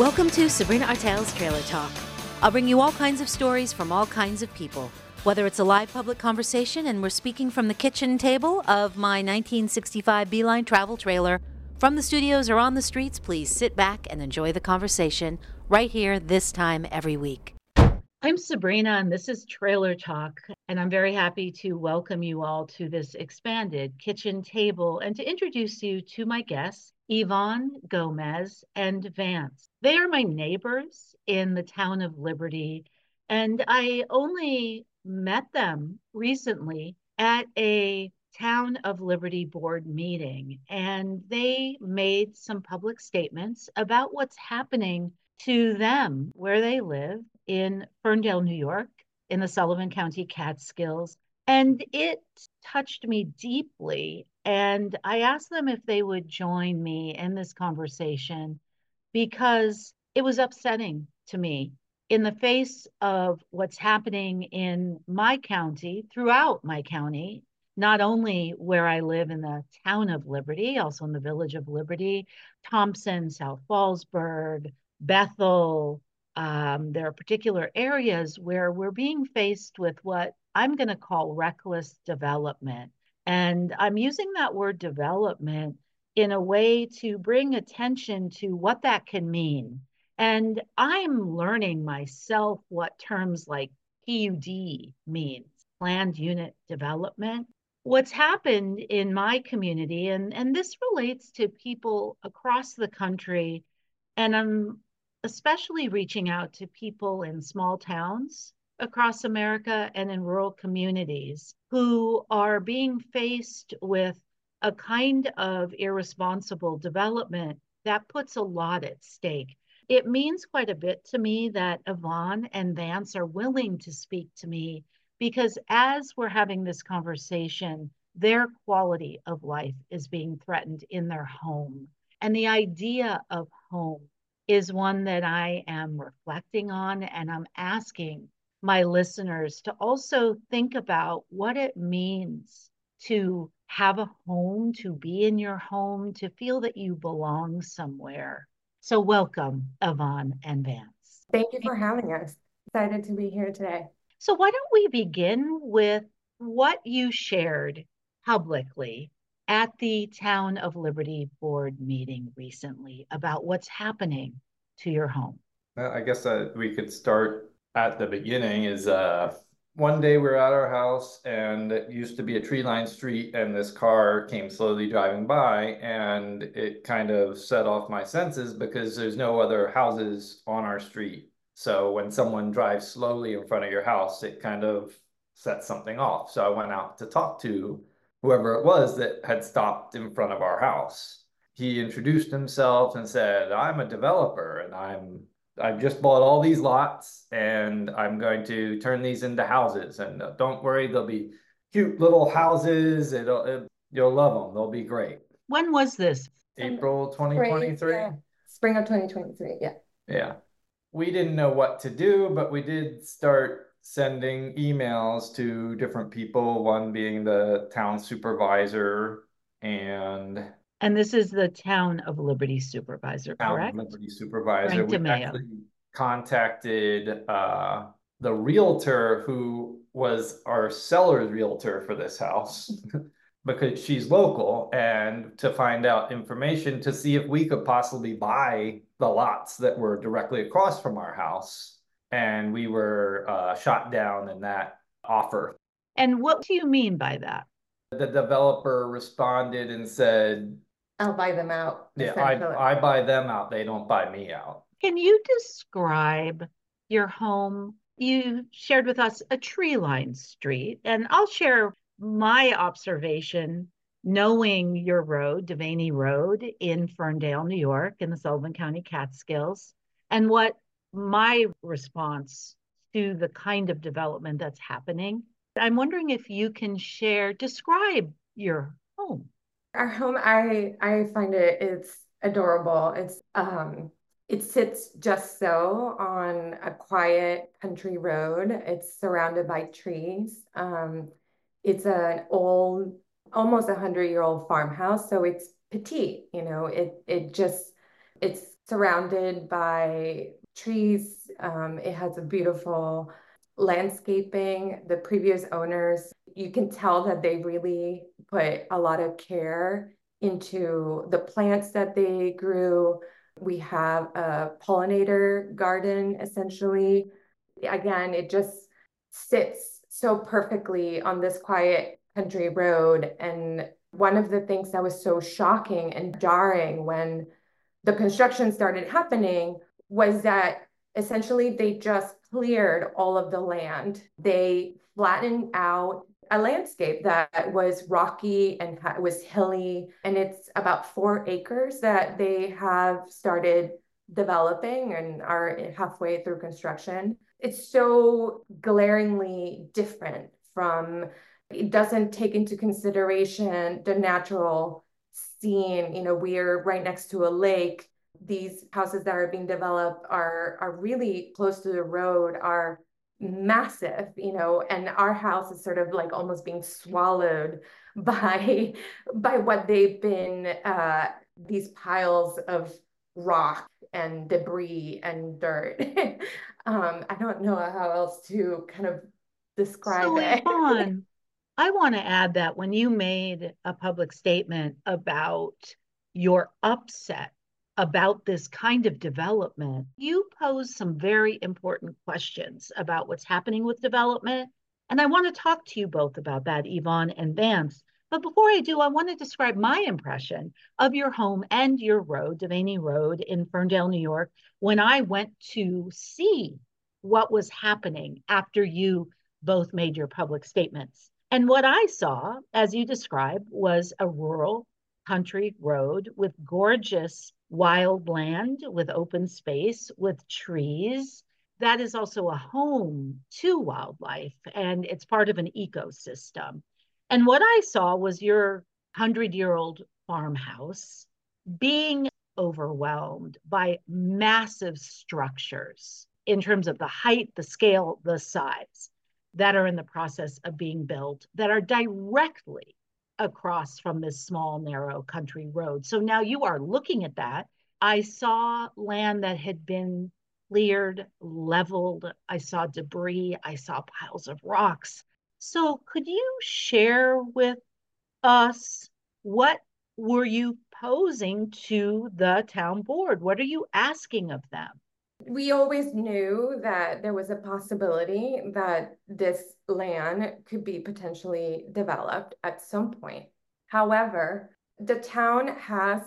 Welcome to Sabrina Artel's Trailer Talk. I'll bring you all kinds of stories from all kinds of people. Whether it's a live public conversation and we're speaking from the kitchen table of my 1965 Beeline travel trailer, from the studios or on the streets, please sit back and enjoy the conversation right here this time every week. I'm Sabrina, and this is Trailer Talk. And I'm very happy to welcome you all to this expanded kitchen table and to introduce you to my guests, Yvonne Gomez and Vance. They are my neighbors in the town of Liberty, and I only met them recently at a Town of Liberty board meeting, and they made some public statements about what's happening to them where they live in Ferndale, New York, in the Sullivan County Catskills. And it touched me deeply. And I asked them if they would join me in this conversation because it was upsetting to me in the face of what's happening in my county, throughout my county, not only where I live in the town of Liberty, also in the village of Liberty, Thompson, South Fallsburg, Bethel, um, there are particular areas where we're being faced with what I'm going to call reckless development. And I'm using that word development in a way to bring attention to what that can mean. And I'm learning myself what terms like PUD means planned unit development. What's happened in my community, and, and this relates to people across the country, and I'm especially reaching out to people in small towns across America and in rural communities who are being faced with a kind of irresponsible development that puts a lot at stake. It means quite a bit to me that Yvonne and Vance are willing to speak to me because as we're having this conversation, their quality of life is being threatened in their home. And the idea of home is one that I am reflecting on and I'm asking my listeners to also think about what it means to have a home, to be in your home, to feel that you belong somewhere. So, welcome, Yvonne and Vance. Thank you for having us. Excited to be here today. So, why don't we begin with what you shared publicly at the Town of Liberty board meeting recently about what's happening to your home? I guess uh, we could start at the beginning is uh, one day we are at our house and it used to be a tree lined street and this car came slowly driving by and it kind of set off my senses because there's no other houses on our street. So when someone drives slowly in front of your house, it kind of sets something off. So I went out to talk to whoever it was that had stopped in front of our house. He introduced himself and said, I'm a developer and I'm I've just bought all these lots and I'm going to turn these into houses. And uh, don't worry, they'll be cute little houses. It'll, it, you'll love them. They'll be great. When was this? April 2023. Spring, yeah. Spring of 2023. Yeah. Yeah. We didn't know what to do, but we did start sending emails to different people, one being the town supervisor and and this is the town of Liberty supervisor, town correct? Liberty supervisor. Frank We actually contacted uh, the realtor who was our seller's realtor for this house because she's local and to find out information to see if we could possibly buy the lots that were directly across from our house and we were uh, shot down in that offer. And what do you mean by that? The developer responded and said, I'll buy them out. "Yeah, I I buy them out. They don't buy me out." Can you describe your home? You shared with us a tree lined street, and I'll share my observation knowing your road, Devaney Road in Ferndale, New York, in the Sullivan County Catskills, and what my response to the kind of development that's happening. I'm wondering if you can share, describe your home. Our home, I I find it it's adorable. It's um it sits just so on a quiet country road. It's surrounded by trees. Um, it's an old, almost a hundred year old farmhouse, so it's petite. You know, it it just it's surrounded by trees. Um, it has a beautiful landscaping. The previous owners, you can tell that they really put a lot of care into the plants that they grew. We have a pollinator garden essentially. Again, it just sits so perfectly on this quiet country road. And one of the things that was so shocking and jarring when the construction started happening was that essentially they just cleared all of the land. They flattened out a landscape that was rocky and was hilly. And it's about four acres that they have started developing and are halfway through construction. It's so glaringly different from, it doesn't take into consideration the natural scene. You know, we're right next to a lake these houses that are being developed are are really close to the road are massive you know and our house is sort of like almost being swallowed by by what they've been uh these piles of rock and debris and dirt. Um i don't know how else to kind of describe so, it. Yvonne, i want to add that when you made a public statement about your upset about this kind of development, you pose some very important questions about what's happening with development. And I want to talk to you both about that, Yvonne and Vance. But before I do, I want to describe my impression of your home and your road, Devaney Road in Ferndale, New York, when I went to see what was happening after you both made your public statements. And what I saw, as you described, was a rural country road with gorgeous wild land with open space, with trees. That is also a home to wildlife and it's part of an ecosystem. And what I saw was your 100 year old farmhouse being overwhelmed by massive structures in terms of the height, the scale, the size that are in the process of being built that are directly across from this small, narrow country road. So now you are looking at that. I saw land that had been cleared, leveled. I saw debris. I saw piles of rocks. So could you share with us what were you posing to the town board? What are you asking of them? We always knew that there was a possibility that this land could be potentially developed at some point. However, the town has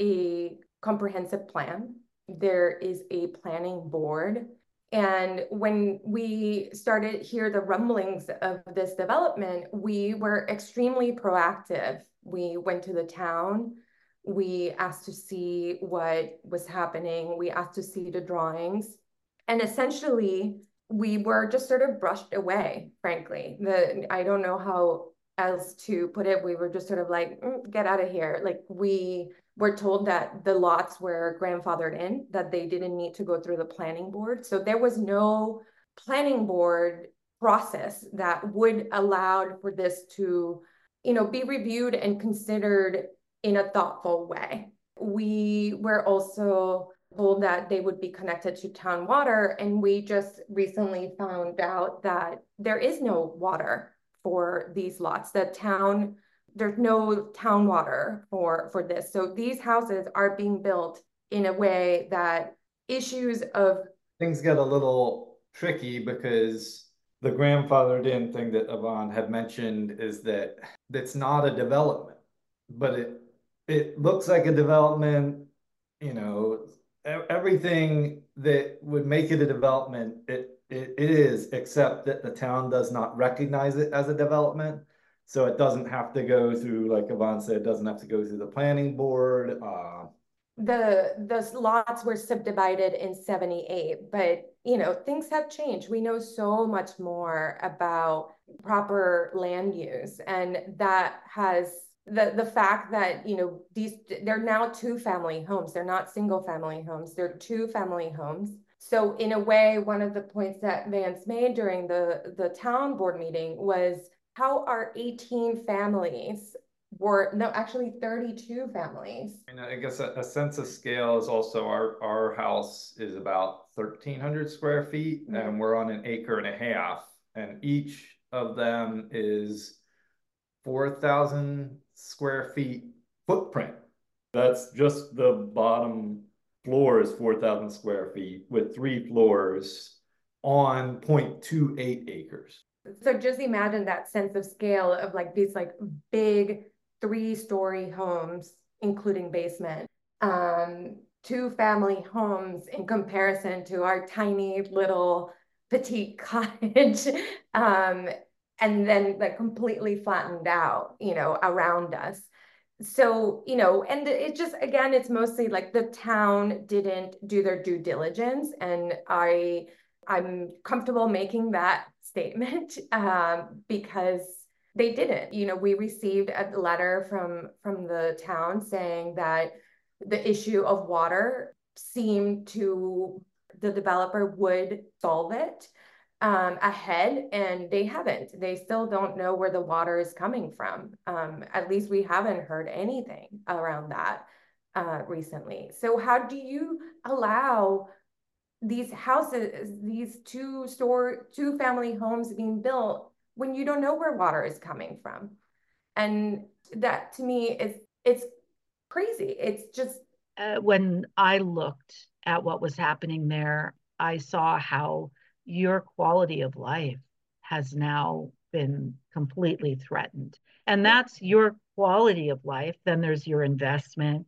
a comprehensive plan. There is a planning board. And when we started hear the rumblings of this development, we were extremely proactive. We went to the town we asked to see what was happening. We asked to see the drawings. And essentially, we were just sort of brushed away, frankly. The I don't know how else to put it. We were just sort of like, mm, get out of here. Like we were told that the lots were grandfathered in, that they didn't need to go through the planning board. So there was no planning board process that would allow for this to, you know, be reviewed and considered in a thoughtful way. We were also told that they would be connected to town water, and we just recently found out that there is no water for these lots. The town, there's no town water for, for this. So these houses are being built in a way that issues of things get a little tricky because the grandfathered in thing that Yvonne had mentioned is that it's not a development, but it it looks like a development, you know, everything that would make it a development, it, it, it is, except that the town does not recognize it as a development. So it doesn't have to go through, like Yvonne said, it doesn't have to go through the planning board. Uh, the the lots were subdivided in 78 but you know things have changed we know so much more about proper land use and that has the the fact that you know these they're now two family homes they're not single family homes they're two family homes so in a way one of the points that vance made during the the town board meeting was how are 18 families were, no, actually thirty-two families. And I guess a, a sense of scale is also our, our house is about thirteen hundred square feet Mhm. and we're on an acre and a half. And each of them is four thousand square feet footprint. That's just the bottom floor is four thousand square feet with three floors on 0.28 acres. So just imagine that sense of scale of like these like big three-story homes, including basement. Um, two family homes in comparison to our tiny little petite cottage. um, and then like completely flattened out, you know, around us. So, you know, and it just again, it's mostly like the town didn't do their due diligence. And I I'm comfortable making that statement um, because they didn't. You know, we received a letter from from the town saying that the issue of water seemed to the developer would solve it um, ahead, and they haven't. They still don't know where the water is coming from. Um, at least we haven't heard anything around that uh, recently. So, how do you allow these houses, these two store, two family homes being built when you don't know where water is coming from. And that to me is it's crazy. It's just uh, when I looked at what was happening there, I saw how your quality of life has now been completely threatened. And that's your quality of life. Then there's your investment.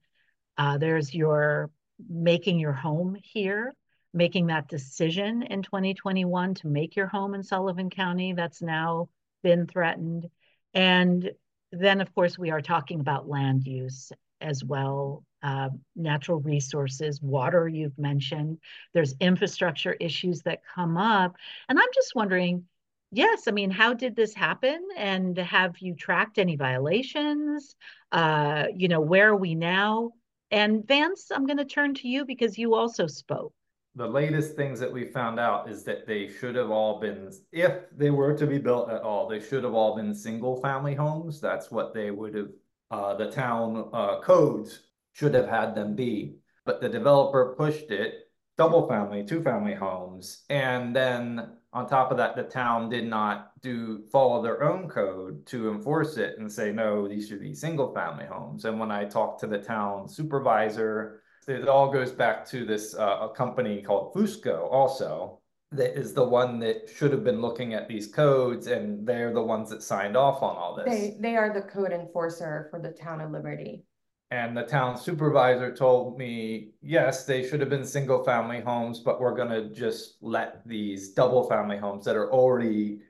Uh, there's your making your home here, making that decision in 2021 to make your home in Sullivan County. That's now been threatened. And then, of course, we are talking about land use as well, uh, natural resources, water, you've mentioned. There's infrastructure issues that come up. And I'm just wondering yes, I mean, how did this happen? And have you tracked any violations? Uh, you know, where are we now? And Vance, I'm going to turn to you because you also spoke. The latest things that we found out is that they should have all been, if they were to be built at all, they should have all been single family homes. That's what they would have, uh, the town, uh, codes should have had them be. But the developer pushed it, double family, two family homes. And then on top of that, the town did not do, follow their own code to enforce it and say, no, these should be single family homes. And when I talked to the town supervisor, it all goes back to this, uh, a company called Fusco also. That is the one that should have been looking at these codes and they're the ones that signed off on all this. they they are the code enforcer for the town of Liberty. And the town supervisor told me, yes, they should have been single family homes, but we're gonna just let these double family homes that are already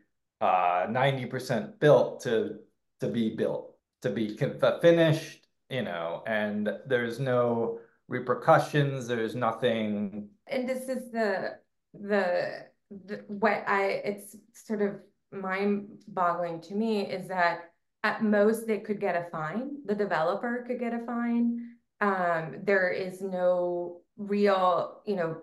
uh ninety percent built to to be built, to be con- finished, you know, and there's no repercussions, there's nothing. And this is the the the what I it's sort of mind boggling to me is that at most they could get a fine. The developer could get a fine. Um, there is no real, you know,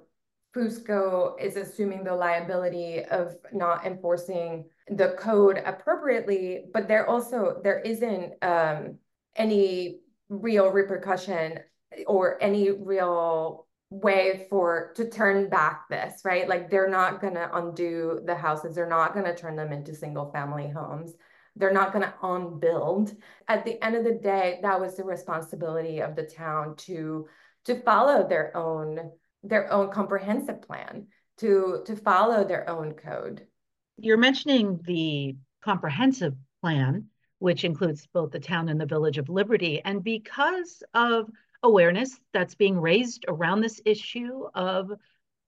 Fusco is assuming the liability of not enforcing the code appropriately, but there also there isn't um, any real repercussion or any real way for to turn back this, right? Like they're not gonna undo the houses, they're not gonna turn them into single family homes. They're not gonna unbuild. At the end of the day, that was the responsibility of the town to to follow their own their own comprehensive plan, to to follow their own code. You're mentioning the comprehensive plan, which includes both the town and the village of Liberty. And because of awareness that's being raised around this issue of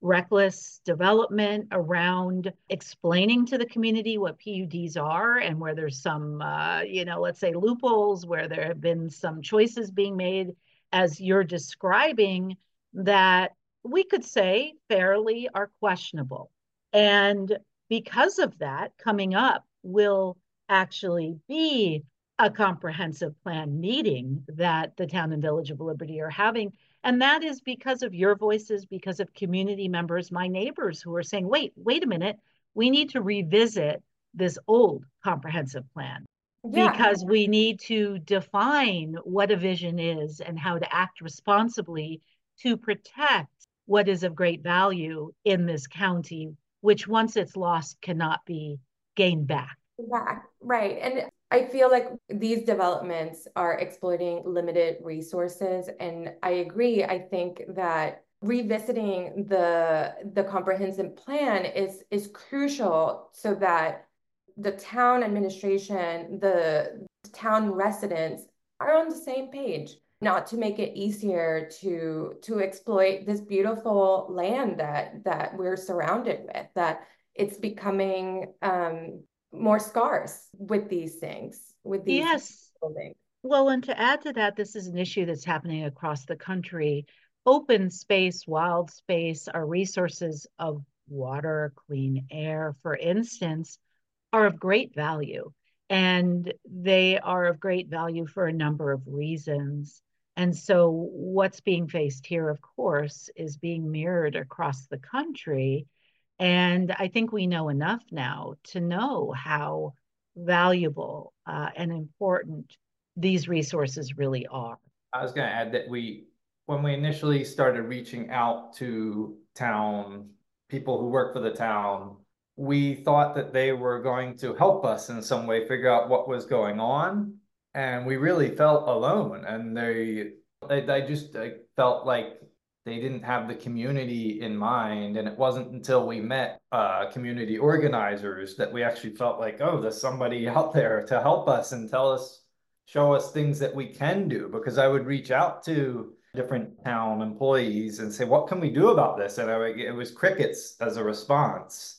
reckless development around explaining to the community what PUDs are and where there's some, uh, you know, let's say loopholes, where there have been some choices being made, as you're describing, that we could say fairly are questionable. And because of that, coming up will actually be a comprehensive plan meeting that the town and village of Liberty are having. And that is because of your voices, because of community members, my neighbors who are saying, wait, wait a minute, we need to revisit this old comprehensive plan. Yeah. because we need to define what a vision is and how to act responsibly to protect what is of great value in this county, which once it's lost cannot be gained back. Back, right. And I feel like these developments are exploiting limited resources. And I agree. I think that revisiting the the comprehensive plan is is crucial so that the town administration, the town residents are on the same page, not to make it easier to to exploit this beautiful land that that we're surrounded with, that it's becoming um, more scarce with these things, with these Yes. buildings. Well, and to add to that, this is an issue that's happening across the country. Open space, wild space, our resources of water, clean air, for instance, are of great value. And they are of great value for a number of reasons. And so, what's being faced here, of course, is being mirrored across the country. And I think we know enough now to know how valuable uh, and important these resources really are. I was gonna add that we, when we initially started reaching out to town, people who work for the town, we thought that they were going to help us in some way figure out what was going on. And we really felt alone and they, they, I just I felt like they didn't have the community in mind. And it wasn't until we met uh, community organizers that we actually felt like, oh, there's somebody out there to help us and tell us, show us things that we can do. Because I would reach out to different town employees and say, what can we do about this? And I, would- it was crickets as a response.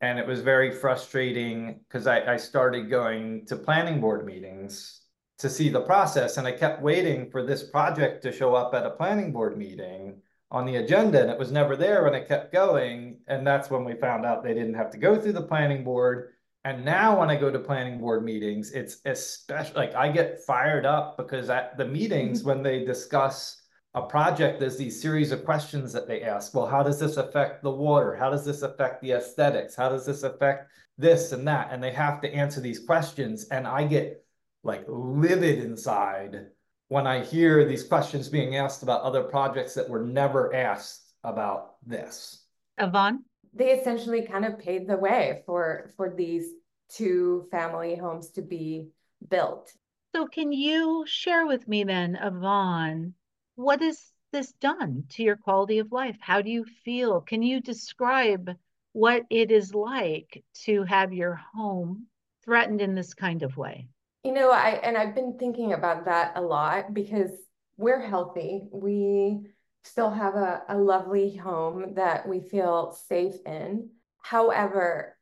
And it was very frustrating because I, I started going to planning board meetings to see the process and I kept waiting for this project to show up at a planning board meeting on the agenda and it was never there and it kept going. And that's when we found out they didn't have to go through the planning board. And now when I go to planning board meetings, it's especially like I get fired up because at the meetings, mm-hmm. when they discuss a project, there's these series of questions that they ask. Well, how does this affect the water? How does this affect the aesthetics? How does this affect this and that? And they have to answer these questions. And I get like livid inside when I hear these questions being asked about other projects that were never asked about this. Yvonne? They essentially kind of paved the way for for these two family homes to be built. So, can you share with me then, Yvonne, what has this done to your quality of life? How do you feel? Can you describe what it is like to have your home threatened in this kind of way? You know, I and I've been thinking about that a lot because we're healthy. We still have a, a lovely home that we feel safe in. However,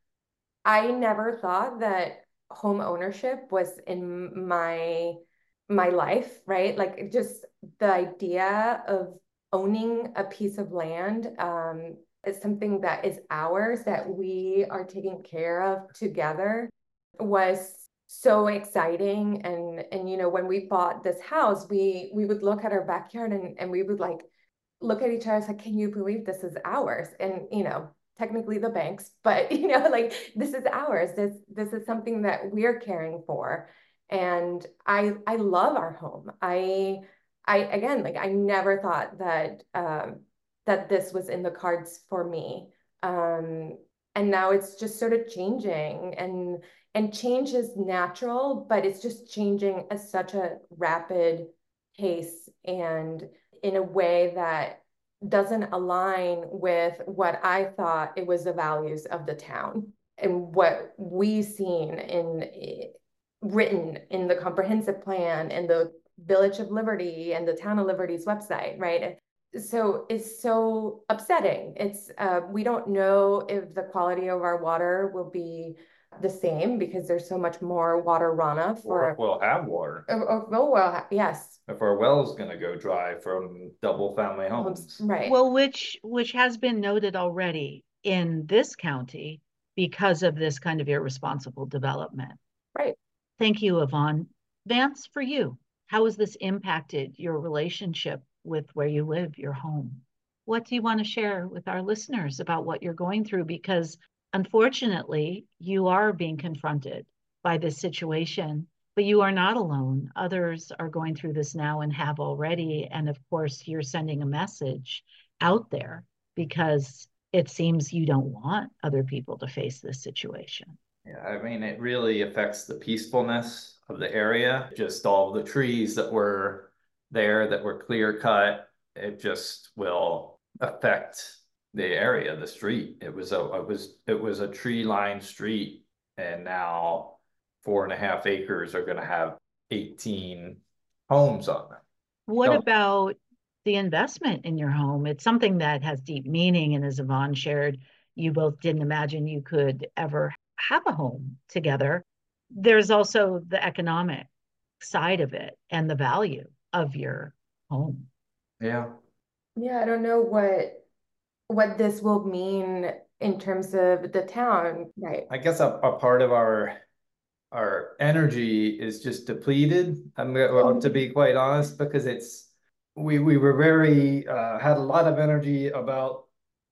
I never thought that home ownership was in my my life, right? Like just the idea of owning a piece of land um, is something that is ours that we are taking care of together was so exciting. And and you know when we bought this house we we would look at our backyard and and we would like look at each other say can you believe this is ours? And you know technically the banks but you know like this is ours. This this is something that we're caring for. And i i love our home. I i again like i never thought that um that this was in the cards for me. Um and now it's just sort of changing. And and change is natural, but it's just changing at such a rapid pace and in a way that doesn't align with what I thought it was the values of the town and what we've seen in written in the comprehensive plan and the Village of Liberty and the Town of Liberty's website, right? So it's so upsetting. It's uh, we don't know if the quality of our water will be the same because there's so much more water runoff Or for if we'll have water, oh, oh, oh, well yes if our well's gonna go dry from double family homes. right Well, which which has been noted already in this county because of this kind of irresponsible development. right Thank you, Yvonne. Vance, for you, how has this impacted your relationship with where you live, your home? What do you want to share with our listeners about what you're going through? Because unfortunately, you are being confronted by this situation. But you are not alone. Others are going through this now and have already. And of course, you're sending a message out there because it seems you don't want other people to face this situation. Yeah, I mean, it really affects the peacefulness of the area. Just all the trees that were there that were clear cut, it just will affect the area, the street. It was a, it was, it was a tree lined street and now four and a half acres are gonna have eighteen homes on them. What So- about the investment in your home? It's something that has deep meaning, and as Yvonne shared, you both didn't imagine you could ever have a home together. There's also the economic side of it and the value of your home. Yeah. Yeah, I don't know what what this will mean in terms of the town, right? I guess a, a part of our our energy is just depleted. I'm gonna, well, to be quite honest, because it's we we were very uh, had a lot of energy about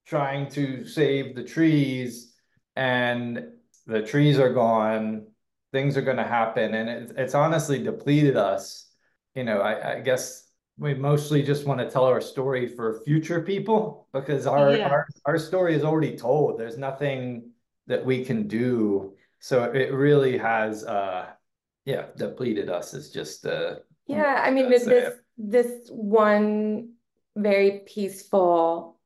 trying to save the trees, and the trees are gone. Things are going to happen, and it's it's honestly depleted us. You know, I, I guess we mostly just want to tell our story for future people because our, Yeah. our our story is already told. There's nothing that we can do. So it really has uh yeah, depleted us is just uh Yeah, I mean, this this one very peaceful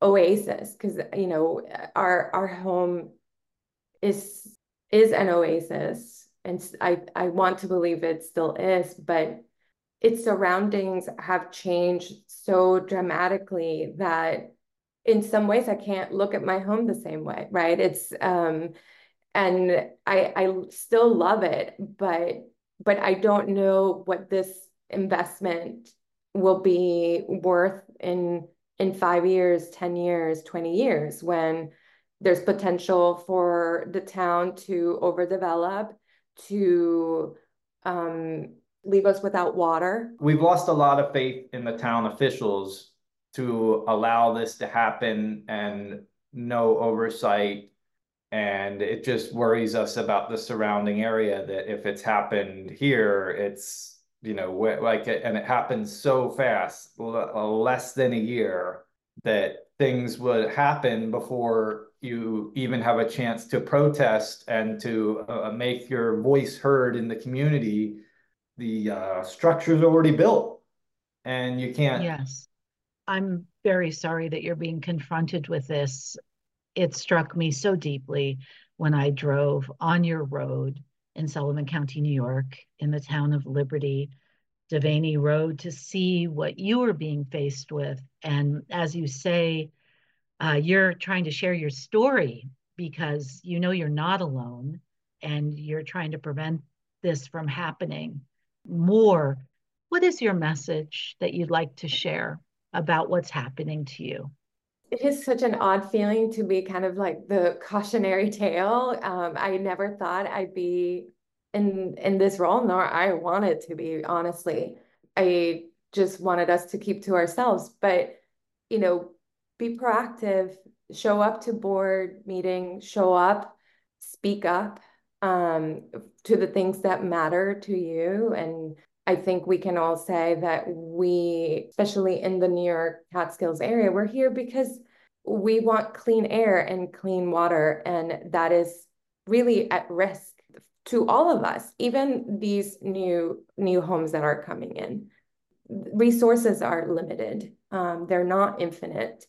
oasis, because you know, our our home is is an oasis, and i i want to believe it still is, but its surroundings have changed so dramatically that in some ways I can't look at my home the same way, right? It's um and I I still love it, but but I don't know what this investment will be worth in in five years, 10 years, 20 years when there's potential for the town to overdevelop, to um, leave us without water. we've lost a lot of faith in the town officials to allow this to happen and no oversight. And it just worries us about the surrounding area that if it's happened here, it's, you know, like, and it happens so fast, l- less than a year, that things would happen before you even have a chance to protest and to uh, make your voice heard in the community the uh, structure's already built and you can't Yes. I'm very sorry that you're being confronted with this. It struck me so deeply when I drove on your road in Sullivan County, New York, in the town of Liberty, Devaney Road, to see what you were being faced with. And as you say, uh, you're trying to share your story because you know you're not alone and you're trying to prevent this from happening more. What is your message that you'd like to share about what's happening to you? It is such an odd feeling to be kind of like the cautionary tale. Um, I never thought I'd be in in this role, nor I wanted to be, honestly. I just wanted us to keep to ourselves, but you know, be proactive, show up to board meeting, show up, speak up um, to the things that matter to you. And I think we can all say that we, especially in the New York Catskills area, we're here because we want clean air and clean water. And that is really at risk to all of us, even these new new homes that are coming in. Resources are limited. Um, they're not infinite.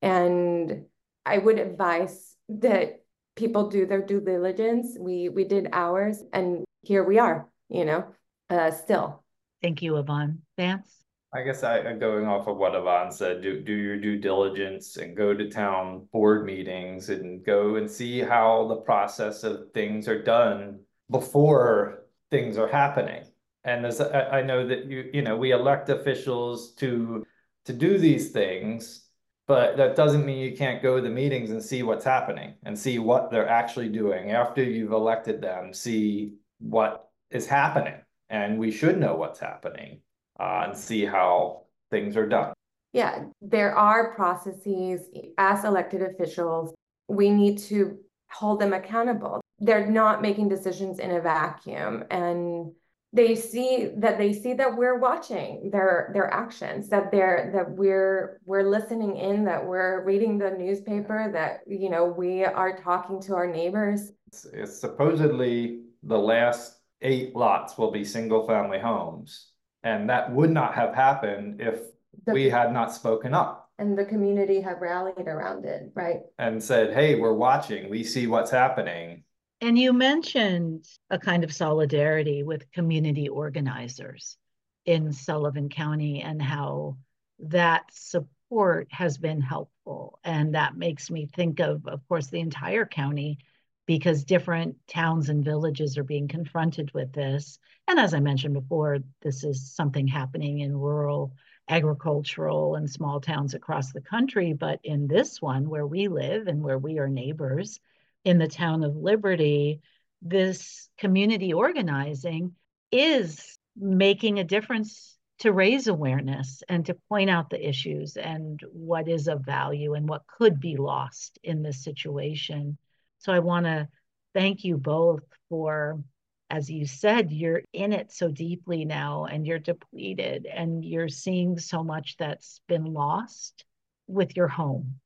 And I would advise that people do their due diligence. We we did ours and here we are, you know, uh still. Thank you, Yvonne. Vance? I guess I, I- going off of what Yvonne said, do, do your due diligence and go to town board meetings and go and see how the process of things are done before things are happening. And as I, I know that you, you know, we elect officials to, to do these things. But that doesn't mean you can't go to the meetings and see what's happening and see what they're actually doing after you've elected them, see what is happening. And we should know what's happening uh, and see how things are done. Yeah, there are processes as elected officials. We need to hold them accountable. they're not making decisions in a vacuum and they see that they see that we're watching their their actions that they're that we're we're listening in that we're reading the newspaper that you know we are talking to our neighbors It's, it's supposedly the last eight lots will be single family homes. And that would not have happened if The- we had not spoken up and the community have rallied around it right and said, hey, we're watching, we see what's happening. And you mentioned a kind of solidarity with community organizers in Sullivan County and how that support has been helpful. And that makes me think of, of course, the entire county because different towns and villages are being confronted with this. And as I mentioned before, this is something happening in rural agricultural and small towns across the country. But in this one, where we live and where we are neighbors, in the town of Liberty, this community organizing is making a difference to raise awareness and to point out the issues and what is of value and what could be lost in this situation. So I want to thank you both for, as you said, you're in it so deeply now and you're depleted and you're seeing so much that's been lost with your home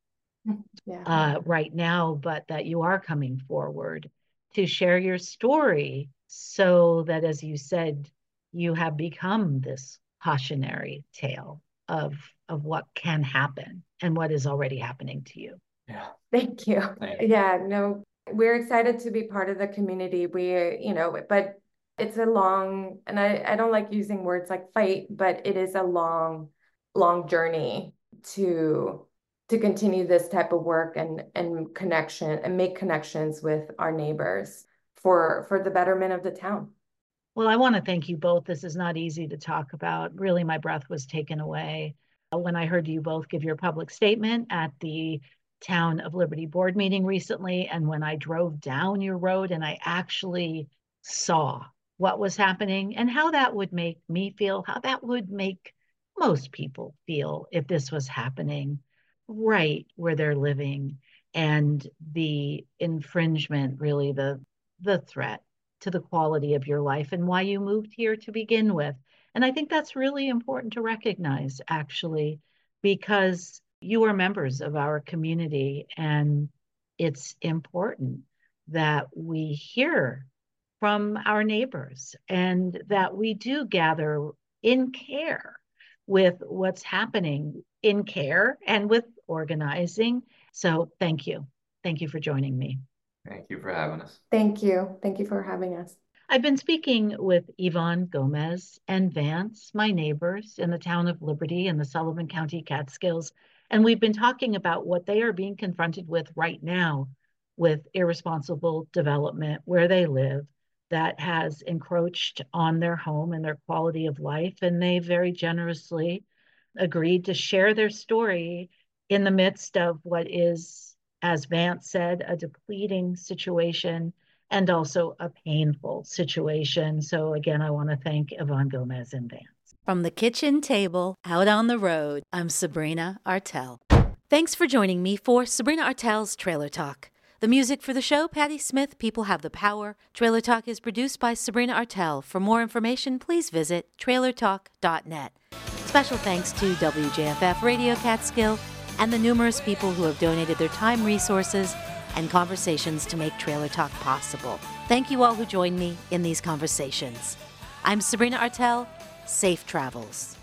yeah uh, right now, but that you are coming forward to share your story so that, as you said, you have become this cautionary tale of of what can happen and what is already happening to you. Yeah. Thank you. Thank you. Yeah, no, we're excited to be part of the community. We, you know, but it's a long, and I, I don't like using words like fight, but it is a long, long journey to to continue this type of work and and connection and make connections with our neighbors for for the betterment of the town. Well, I want to thank you both. This is not easy to talk about. Really, my breath was taken away uh, when I heard you both give your public statement at the Town of Liberty board meeting recently. And when I drove down your road and I actually saw what was happening and how that would make me feel, how that would make most people feel if this was happening right where they're living and the infringement, really the the threat to the quality of your life and why you moved here to begin with. And I think that's really important to recognize, actually, because you are members of our community. And it's important that we hear from our neighbors and that we do gather in care with what's happening in care and with organizing. So thank you. Thank you for joining me. Thank you for having us. Thank you. Thank you for having us. I've been speaking with Yvonne Gomez and Vance, my neighbors in the town of Liberty in the Sullivan County Catskills, and we've been talking about what they are being confronted with right now with irresponsible development where they live that has encroached on their home and their quality of life. And they very generously agreed to share their story in the midst of what is, as Vance said, a depleting situation and also a painful situation. So, again, I want to thank Yvonne Gomez and Vance. From the kitchen table out on the road, I'm Sabrina Artel. Thanks for joining me for Sabrina Artel's Trailer Talk. The music for the show, Patti Smith, People Have the Power. Trailer Talk is produced by Sabrina Artel. For more information, please visit trailertalk.net. Special thanks to WJFF Radio Catskill and the numerous people who have donated their time, resources, and conversations to make Trailer Talk possible. Thank you all who joined me in these conversations. I'm Sabrina Artel. Safe travels.